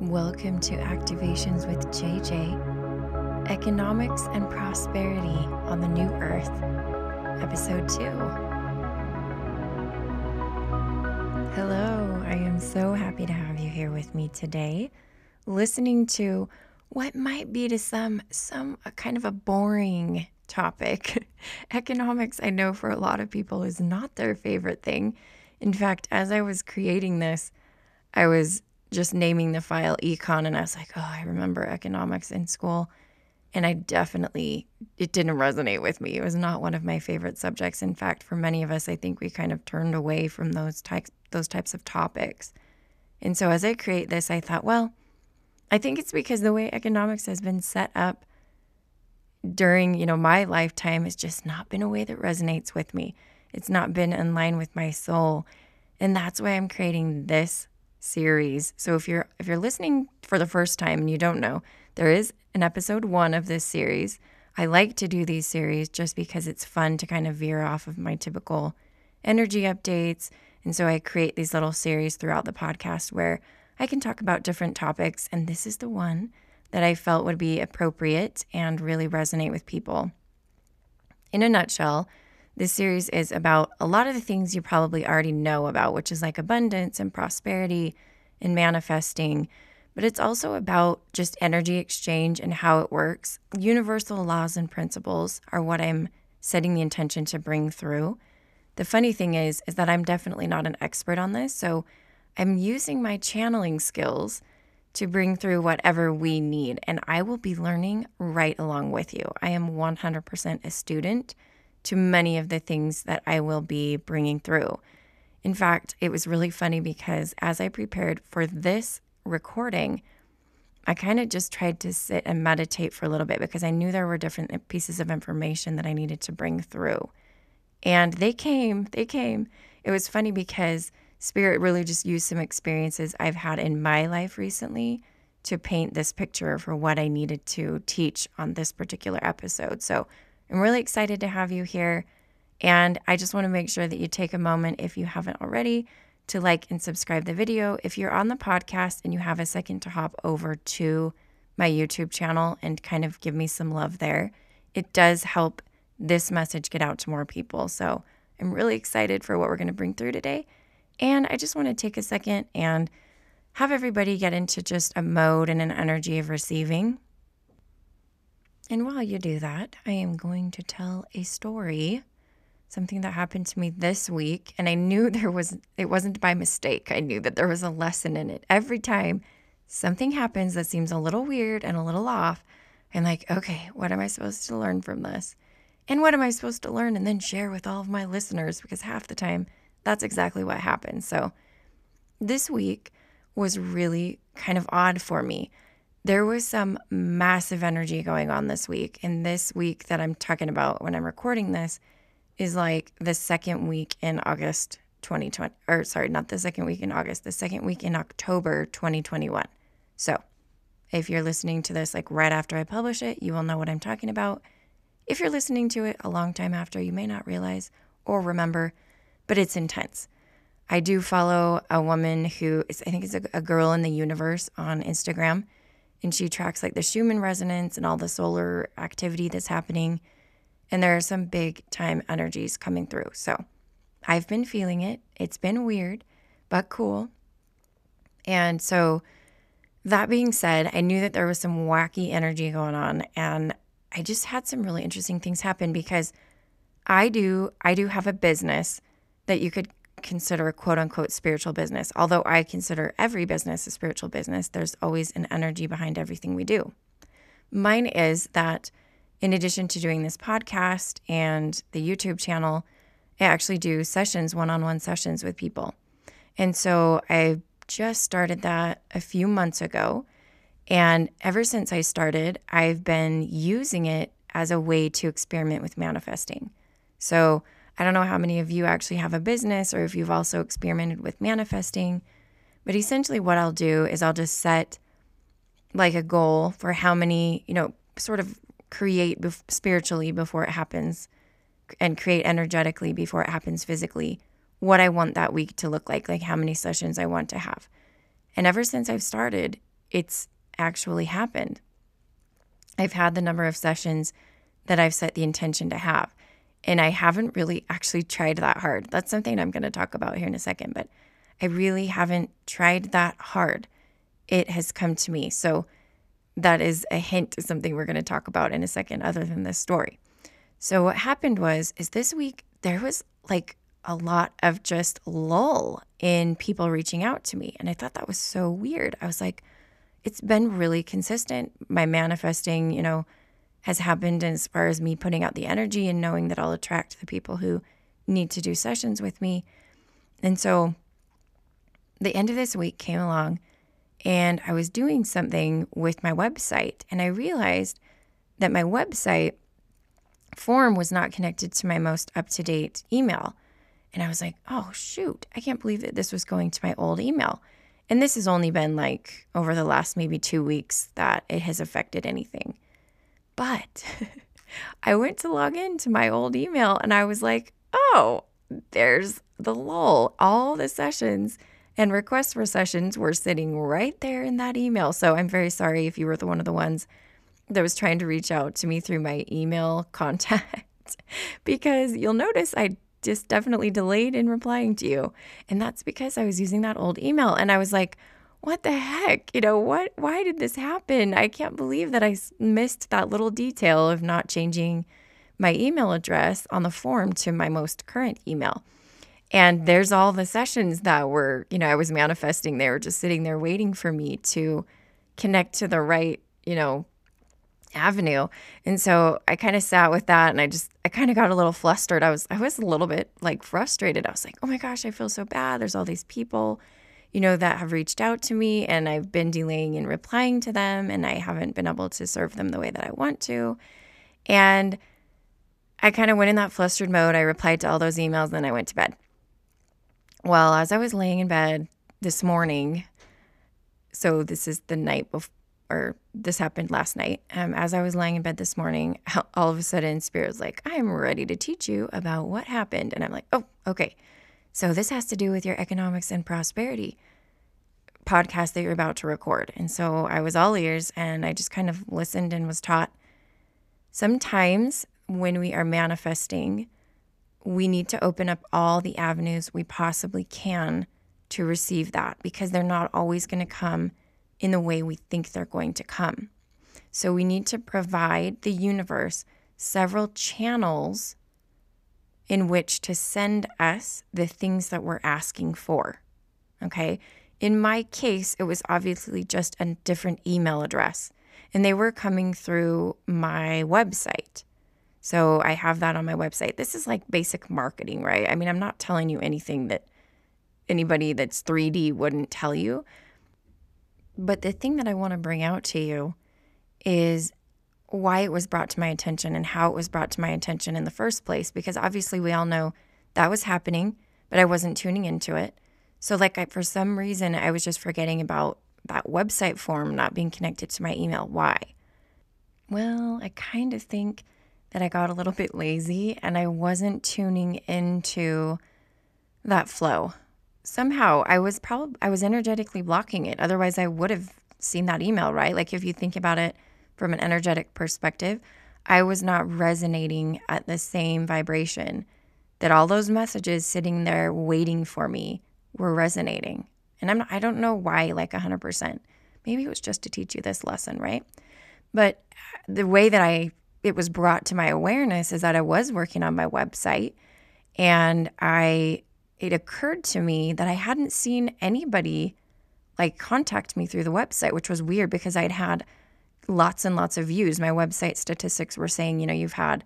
Welcome to Activations with JJ Economics and Prosperity on the New Earth, Episode 2. Hello, I am so happy to have you here with me today, listening to what might be to some some kind of a boring topic. Economics, I know for a lot of people is not their favorite thing. In fact, as I was creating this, I was just naming the file econ and I was like, oh, I remember economics in school. And I definitely, it didn't resonate with me. It was not one of my favorite subjects. In fact, for many of us, I think we kind of turned away from those types, those types of topics. And so as I create this, I thought, well, I think it's because the way economics has been set up during, you know, my lifetime has just not been a way that resonates with me. It's not been in line with my soul. And that's why I'm creating this series. So if you're if you're listening for the first time and you don't know, there is an episode 1 of this series. I like to do these series just because it's fun to kind of veer off of my typical energy updates. And so I create these little series throughout the podcast where I can talk about different topics and this is the one that I felt would be appropriate and really resonate with people. In a nutshell, this series is about a lot of the things you probably already know about, which is like abundance and prosperity and manifesting. But it's also about just energy exchange and how it works. Universal laws and principles are what I'm setting the intention to bring through. The funny thing is is that I'm definitely not an expert on this, so I'm using my channeling skills to bring through whatever we need and I will be learning right along with you. I am 100% a student to many of the things that I will be bringing through. In fact, it was really funny because as I prepared for this recording, I kind of just tried to sit and meditate for a little bit because I knew there were different uh, pieces of information that I needed to bring through. And they came, they came. It was funny because Spirit really just used some experiences I've had in my life recently to paint this picture for what I needed to teach on this particular episode. So I'm really excited to have you here. And I just want to make sure that you take a moment, if you haven't already, to like and subscribe the video. If you're on the podcast and you have a second to hop over to my YouTube channel and kind of give me some love there, it does help this message get out to more people. So I'm really excited for what we're going to bring through today. And I just want to take a second and have everybody get into just a mode and an energy of receiving. And while you do that, I am going to tell a story, something that happened to me this week. And I knew there was, it wasn't by mistake. I knew that there was a lesson in it. Every time something happens that seems a little weird and a little off, I'm like, okay, what am I supposed to learn from this? And what am I supposed to learn and then share with all of my listeners? Because half the time, that's exactly what happens. So this week was really kind of odd for me there was some massive energy going on this week. And this week that I'm talking about when I'm recording this is like the second week in August 2020, or sorry, not the second week in August, the second week in October 2021. So if you're listening to this like right after I publish it, you will know what I'm talking about. If you're listening to it a long time after, you may not realize or remember, but it's intense. I do follow a woman who is, I think is a, a girl in the universe on Instagram and she tracks like the Schumann resonance and all the solar activity that's happening. And there are some big time energies coming through. So I've been feeling it. It's been weird, but cool. And so, that being said, I knew that there was some wacky energy going on. And I just had some really interesting things happen because I do I do have a business that you could consider a quote unquote spiritual business. Although I consider every business a spiritual business, there's always an energy behind everything we do. Mine is that in addition to doing this podcast and the YouTube channel, I actually do sessions, one on one sessions with people. And so I just started that a few months ago. And ever since I started, I've been using it as a way to experiment with manifesting. So I don't know how many of you actually have a business or if you've also experimented with manifesting, but essentially what I'll do is I'll just set like a goal for how many, you know, sort of create bef- spiritually before it happens and create energetically before it happens physically what I want that week to look like, like how many sessions I want to have. And ever since I've started, it's actually happened. I've had the number of sessions that I've set the intention to have. And I haven't really actually tried that hard. That's something I'm going to talk about here in a second, but I really haven't tried that hard. It has come to me. So that is a hint to something we're going to talk about in a second other than this story. So what happened was is this week there was like a lot of just lull in people reaching out to me and I thought that was so weird. I was like it's been really consistent. My manifesting, you know, has happened as far as me putting out the energy and knowing that I'll attract the people who need to do sessions with me. And so the end of this week came along and I was doing something with my website and I realized that my website form was not connected to my most up to date email. And I was like, oh, shoot, I can't believe that this was going to my old email. And this has only been like over the last maybe two weeks that it has affected anything. But I went to log into my old email and I was like, oh, there's the lull. All the sessions and requests for sessions were sitting right there in that email. So I'm very sorry if you were the one of the ones that was trying to reach out to me through my email contact because you'll notice I just definitely delayed in replying to you. And that's because I was using that old email and I was like, what the heck? You know, what why did this happen? I can't believe that I missed that little detail of not changing my email address on the form to my most current email. And there's all the sessions that were, you know, I was manifesting. They were just sitting there waiting for me to connect to the right, you know, avenue. And so I kind of sat with that and I just I kind of got a little flustered. I was I was a little bit like frustrated. I was like, "Oh my gosh, I feel so bad. There's all these people, you know, that have reached out to me and I've been delaying in replying to them and I haven't been able to serve them the way that I want to." And I kind of went in that flustered mode. I replied to all those emails and then I went to bed. Well, as I was laying in bed this morning, so this is the night before or this happened last night. Um, as I was lying in bed this morning, all of a sudden, Spirit was like, I'm ready to teach you about what happened. And I'm like, oh, okay. So this has to do with your economics and prosperity podcast that you're about to record. And so I was all ears and I just kind of listened and was taught. Sometimes when we are manifesting, we need to open up all the avenues we possibly can to receive that because they're not always going to come in the way we think they're going to come. So we need to provide the universe several channels in which to send us the things that we're asking for. Okay. In my case, it was obviously just a different email address, and they were coming through my website. So I have that on my website. This is like basic marketing, right? I mean, I'm not telling you anything that anybody that's 3D wouldn't tell you, but the thing that I want to bring out to you is why it was brought to my attention and how it was brought to my attention in the first place. Because obviously, we all know that was happening, but I wasn't tuning into it. So, like, I, for some reason, I was just forgetting about that website form not being connected to my email. Why? Well, I kind of think that I got a little bit lazy and I wasn't tuning into that flow somehow I was probably I was energetically blocking it. Otherwise, I would have seen that email, right? Like if you think about it from an energetic perspective, I was not resonating at the same vibration that all those messages sitting there waiting for me were resonating. And I'm not, I don't know why like 100%. Maybe it was just to teach you this lesson, right? But the way that I it was brought to my awareness is that I was working on my website and I it occurred to me that I hadn't seen anybody like contact me through the website, which was weird because I'd had lots and lots of views. My website statistics were saying, you know, you've had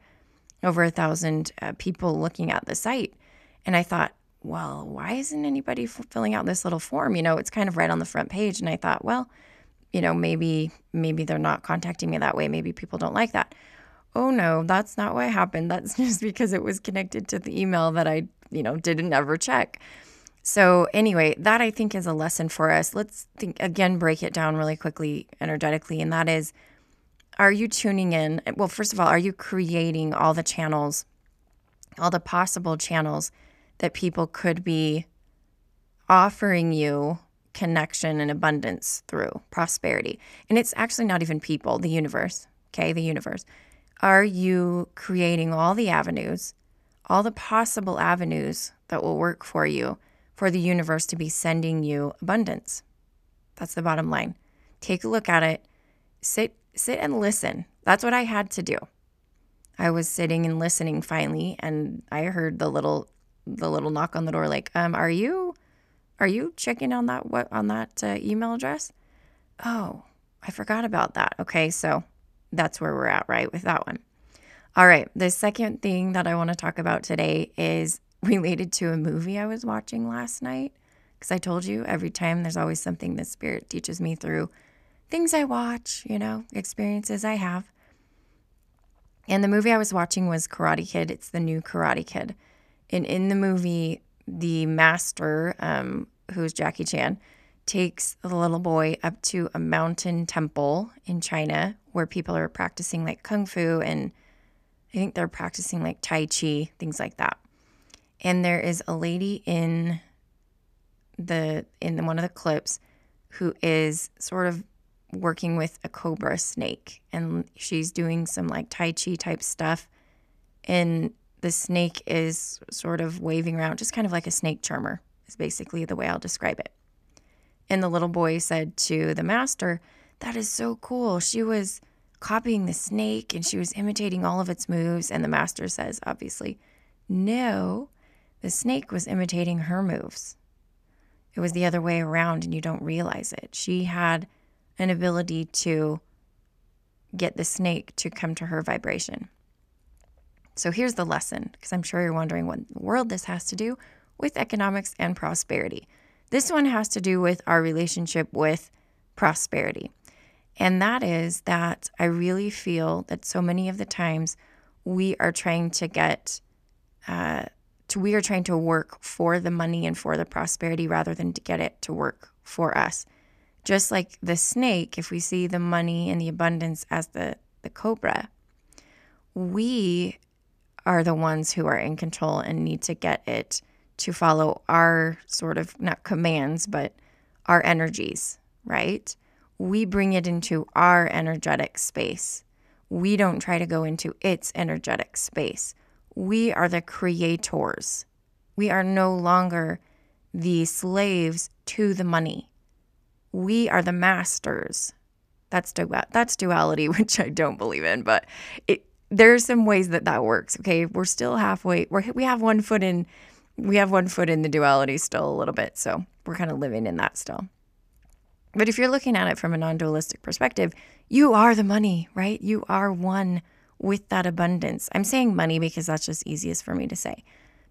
over a thousand uh, people looking at the site. And I thought, well, why isn't anybody f- filling out this little form? You know, it's kind of right on the front page. And I thought, well, you know, maybe maybe they're not contacting me that way. Maybe people don't like that. Oh no, that's not what happened. That's just because it was connected to the email that I you know, didn't ever check. So, anyway, that I think is a lesson for us. Let's think again, break it down really quickly, energetically. And that is are you tuning in? Well, first of all, are you creating all the channels, all the possible channels that people could be offering you connection and abundance through prosperity. And it's actually not even people, the universe, okay? The universe. Are you creating all the avenues, all the possible avenues that will work for you for the universe to be sending you abundance? That's the bottom line. Take a look at it. Sit sit and listen. That's what I had to do. I was sitting and listening finally and I heard the little the little knock on the door like, "Um, are you are you checking on that what on that uh, email address?" Oh, I forgot about that. Okay, so that's where we're at, right, with that one. All right, the second thing that I want to talk about today is related to a movie I was watching last night. Because I told you every time there's always something the Spirit teaches me through things I watch, you know, experiences I have. And the movie I was watching was Karate Kid. It's the new Karate Kid. And in the movie, the master, um, who's Jackie Chan, takes the little boy up to a mountain temple in China where people are practicing like kung fu and I think they're practicing like tai chi, things like that. And there is a lady in the in one of the clips who is sort of working with a cobra snake and she's doing some like tai chi type stuff and the snake is sort of waving around just kind of like a snake charmer is basically the way I'll describe it. And the little boy said to the master, "That is so cool. She was copying the snake and she was imitating all of its moves." And the master says, obviously, "No, the snake was imitating her moves." It was the other way around, and you don't realize it. She had an ability to get the snake to come to her vibration. So here's the lesson, because I'm sure you're wondering what in the world this has to do with economics and prosperity. This one has to do with our relationship with prosperity. And that is that I really feel that so many of the times we are trying to get uh, to we are trying to work for the money and for the prosperity rather than to get it to work for us. Just like the snake, if we see the money and the abundance as the, the cobra, we are the ones who are in control and need to get it to follow our sort of not commands, but our energies, right? We bring it into our energetic space. We don't try to go into its energetic space. We are the creators. We are no longer the slaves to the money. We are the masters. That's du- that's duality, which I don't believe in, but it, there's some ways that that works. Okay, we're still halfway. We're, we have one foot in, we have one foot in the duality still a little bit, so we're kind of living in that still. But if you're looking at it from a non-dualistic perspective, you are the money, right? You are one with that abundance. I'm saying money because that's just easiest for me to say.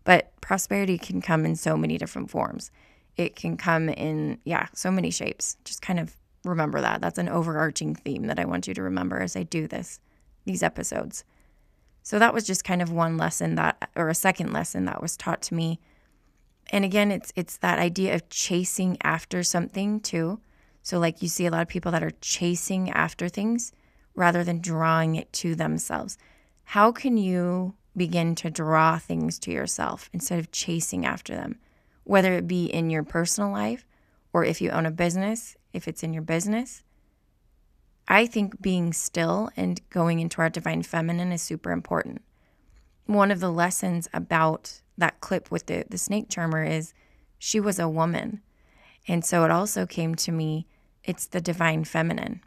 But prosperity can come in so many different forms. It can come in, yeah, so many shapes. Just kind of remember that. That's an overarching theme that I want you to remember as I do this, these episodes. So that was just kind of one lesson that, or a second lesson that was taught to me. And again, it's it's that idea of chasing after something too. So like you see a lot of people that are chasing after things rather than drawing it to themselves. How can you begin to draw things to yourself instead of chasing after them? Whether it be in your personal life or if you own a business, if it's in your business. I think being still and going into our divine feminine is super important. One of the lessons about that clip with the, the snake charmer is she was a woman. And so it also came to me it's the divine feminine.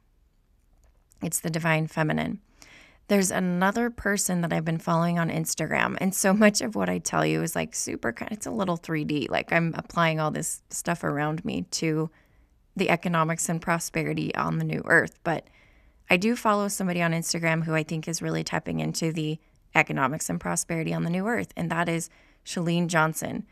It's the divine feminine. There's another person that I've been following on Instagram. And so much of what I tell you is like super kind it's a little 3D. Like I'm applying all this stuff around me to the economics and prosperity on the new earth. But I do follow somebody on Instagram who I think is really tapping into the economics and prosperity on the new earth, and that is Chalene Johnson.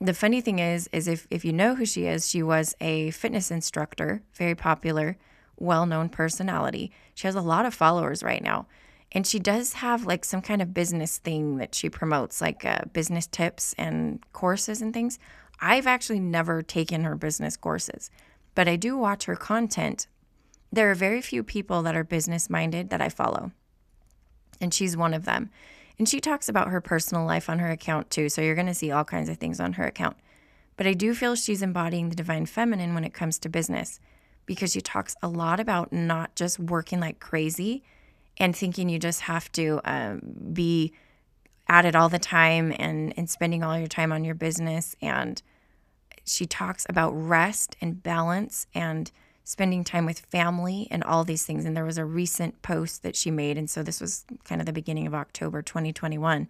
The funny thing is, is if, if you know who she is, she was a fitness instructor, very popular well known personality. She has a lot of followers right now. And she does have like some kind of business thing that she promotes, like uh, business tips and courses and things. I've actually never taken her business courses, but I do watch her content. There are very few people that are business minded that I follow, and she's one of them. And she talks about her personal life on her account too. So you're going to see all kinds of things on her account. But I do feel she's embodying the divine feminine when it comes to business because she talks a lot about not just working like crazy and thinking you just have to um, be at it all the time and, and spending all your time on your business. And she talks about rest and balance and spending time with family and all these things. And there was a recent post that she made. And so this was kind of the beginning of October 2021,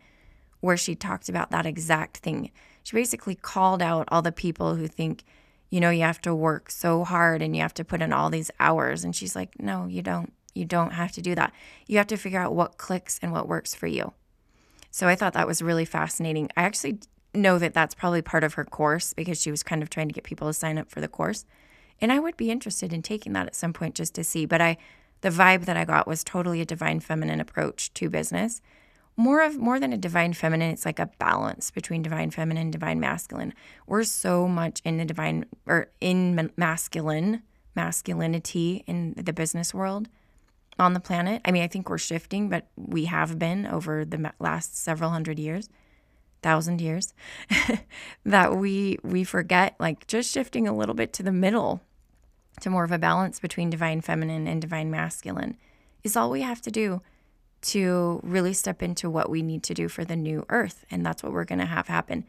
where she talked about that exact thing. She basically called out all the people who think, you know, you have to work so hard and you have to put in all these hours. And she's like, no, you don't. You don't have to do that. You have to figure out what clicks and what works for you. So I thought that was really fascinating. I actually know that that's probably part of her course because she was kind of trying to get people to sign up for the course. And I would be interested in taking that at some point just to see. But I, the vibe that I got was totally a divine feminine approach to business. More of more than a divine feminine, it's like a balance between divine feminine, and divine masculine. We're so much in the divine or in masculine masculinity in the business world on the planet. I mean, I think we're shifting, but we have been over the last several hundred years, thousand years, that we we forget like just shifting a little bit to the middle, to more of a balance between divine feminine and divine masculine, is all we have to do to really step into what we need to do for the new earth, and that's what we're going to have happen,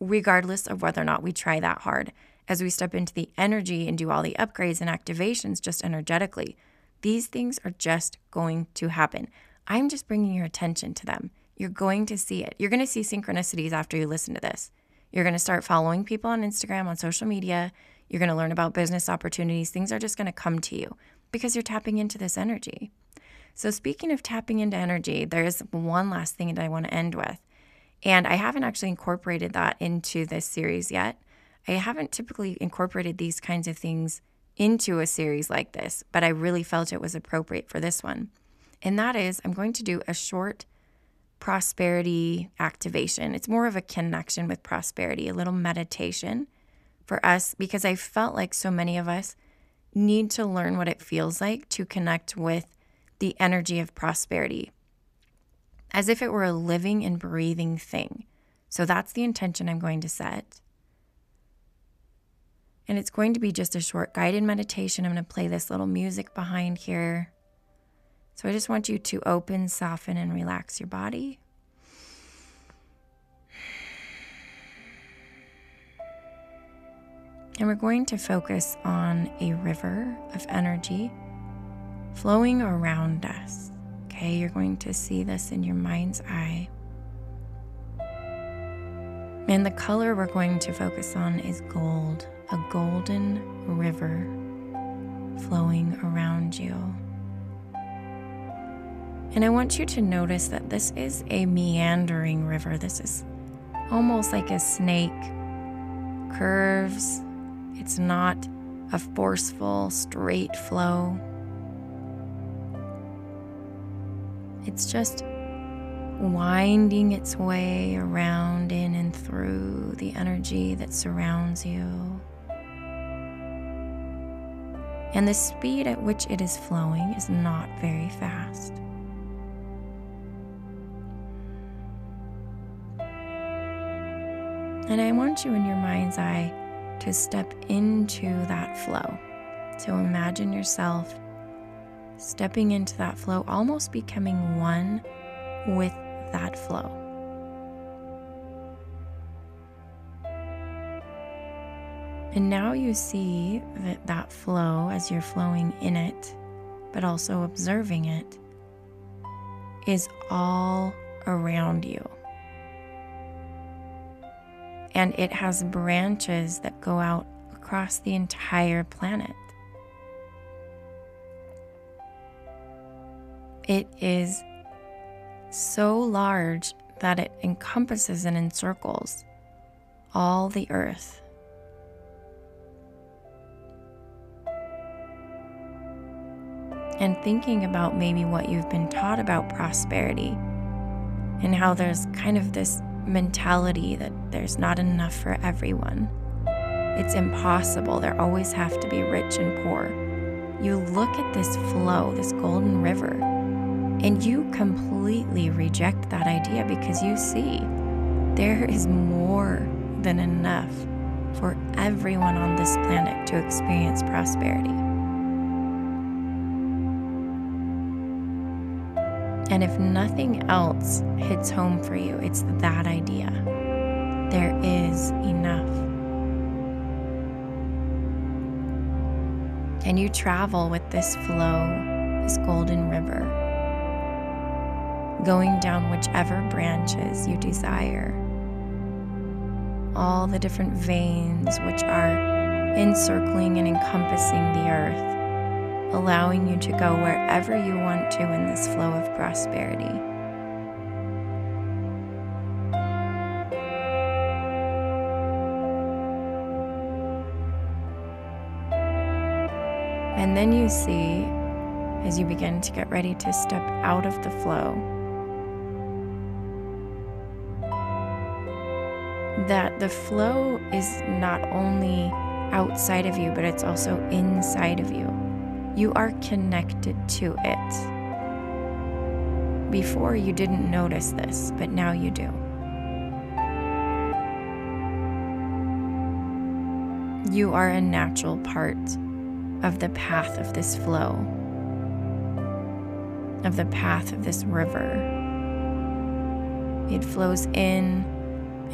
regardless of whether or not we try that hard. As we step into the energy and do all the upgrades and activations just energetically these things are just going to happen. I'm just bringing your attention to them. You're going to see it. You're going to see synchronicities after you listen to this. You're going to start following people on Instagram, on social media. You're going to learn about business opportunities. Things are just going to come to you because you're tapping into this energy. So, speaking of tapping into energy, there is one last thing that I want to end with. And I haven't actually incorporated that into this series yet. I haven't typically incorporated these kinds of things into a series like this, but I really felt it was appropriate for this one. And that is, I'm going to do a short prosperity activation. It's more of a connection with prosperity, a little meditation for us, because I felt like so many of us need to learn what it feels like to connect with the energy of prosperity as if it were a living and breathing thing. So that's the intention I'm going to set. And it's going to be just a short guided meditation. I'm going to play this little music behind here. So I just want you to open, soften, and relax your body. And we're going to focus on a river of energy flowing around us. Okay, you're going to see this in your mind's eye. And the color we're going to focus on is gold a golden river flowing around you. And I want you to notice that this is a meandering river. This is almost like a snake, curves. It's not a forceful, straight flow. It's just winding its way around in and through the energy that surrounds you. And the speed at which it is flowing is not very fast. And I want you in your mind's eye to step into that flow. So imagine yourself stepping into that flow, almost becoming one with that flow. And now you see that that flow as you're flowing in it, but also observing it, is all around you. And it has branches that go out across the entire planet. It is so large that it encompasses and encircles all the earth. And thinking about maybe what you've been taught about prosperity and how there's kind of this mentality that there's not enough for everyone. It's impossible. There always have to be rich and poor. You look at this flow, this golden river, and you completely reject that idea because you see there is more than enough for everyone on this planet to experience prosperity. And if nothing else hits home for you, it's that idea. There is enough. And you travel with this flow, this golden river, going down whichever branches you desire. All the different veins which are encircling and encompassing the earth allowing you to go wherever you want to in this flow of prosperity. And then you see, as you begin to get ready to step out of the flow, that the flow is not only outside of you, but it's also inside of you. You are connected to it. Before you didn't notice this, but now you do. You are a natural part of the path of this flow, of the path of this river. It flows in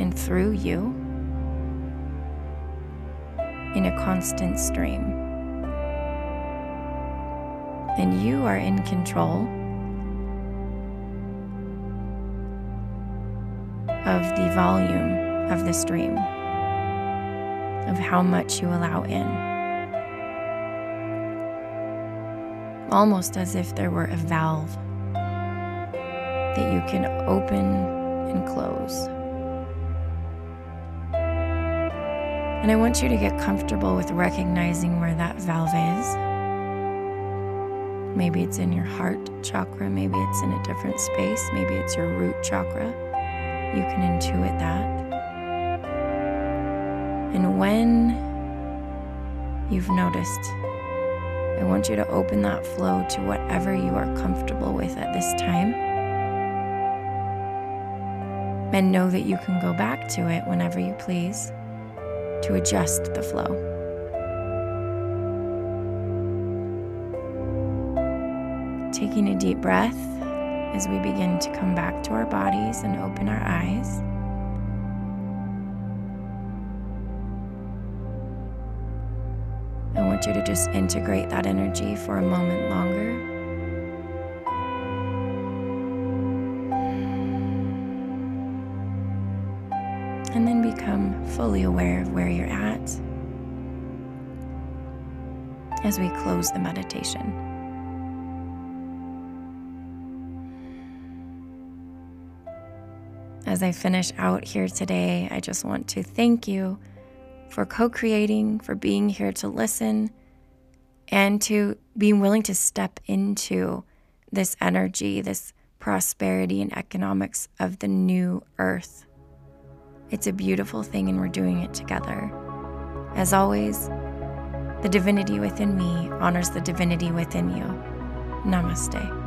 and through you in a constant stream and you are in control of the volume of the stream, of how much you allow in. Almost as if there were a valve that you can open and close. And I want you to get comfortable with recognizing where that valve is. Maybe it's in your heart chakra, maybe it's in a different space, maybe it's your root chakra. You can intuit that. And when you've noticed, I want you to open that flow to whatever you are comfortable with at this time. And know that you can go back to it whenever you please to adjust the flow. taking a deep breath as we begin to come back to our bodies and open our eyes. I want you to just integrate that energy for a moment longer. Become fully aware of where you're at as we close the meditation. As I finish out here today, I just want to thank you for co creating, for being here to listen, and to being willing to step into this energy, this prosperity and economics of the new earth. It's a beautiful thing, and we're doing it together. As always, the divinity within me honors the divinity within you. Namaste.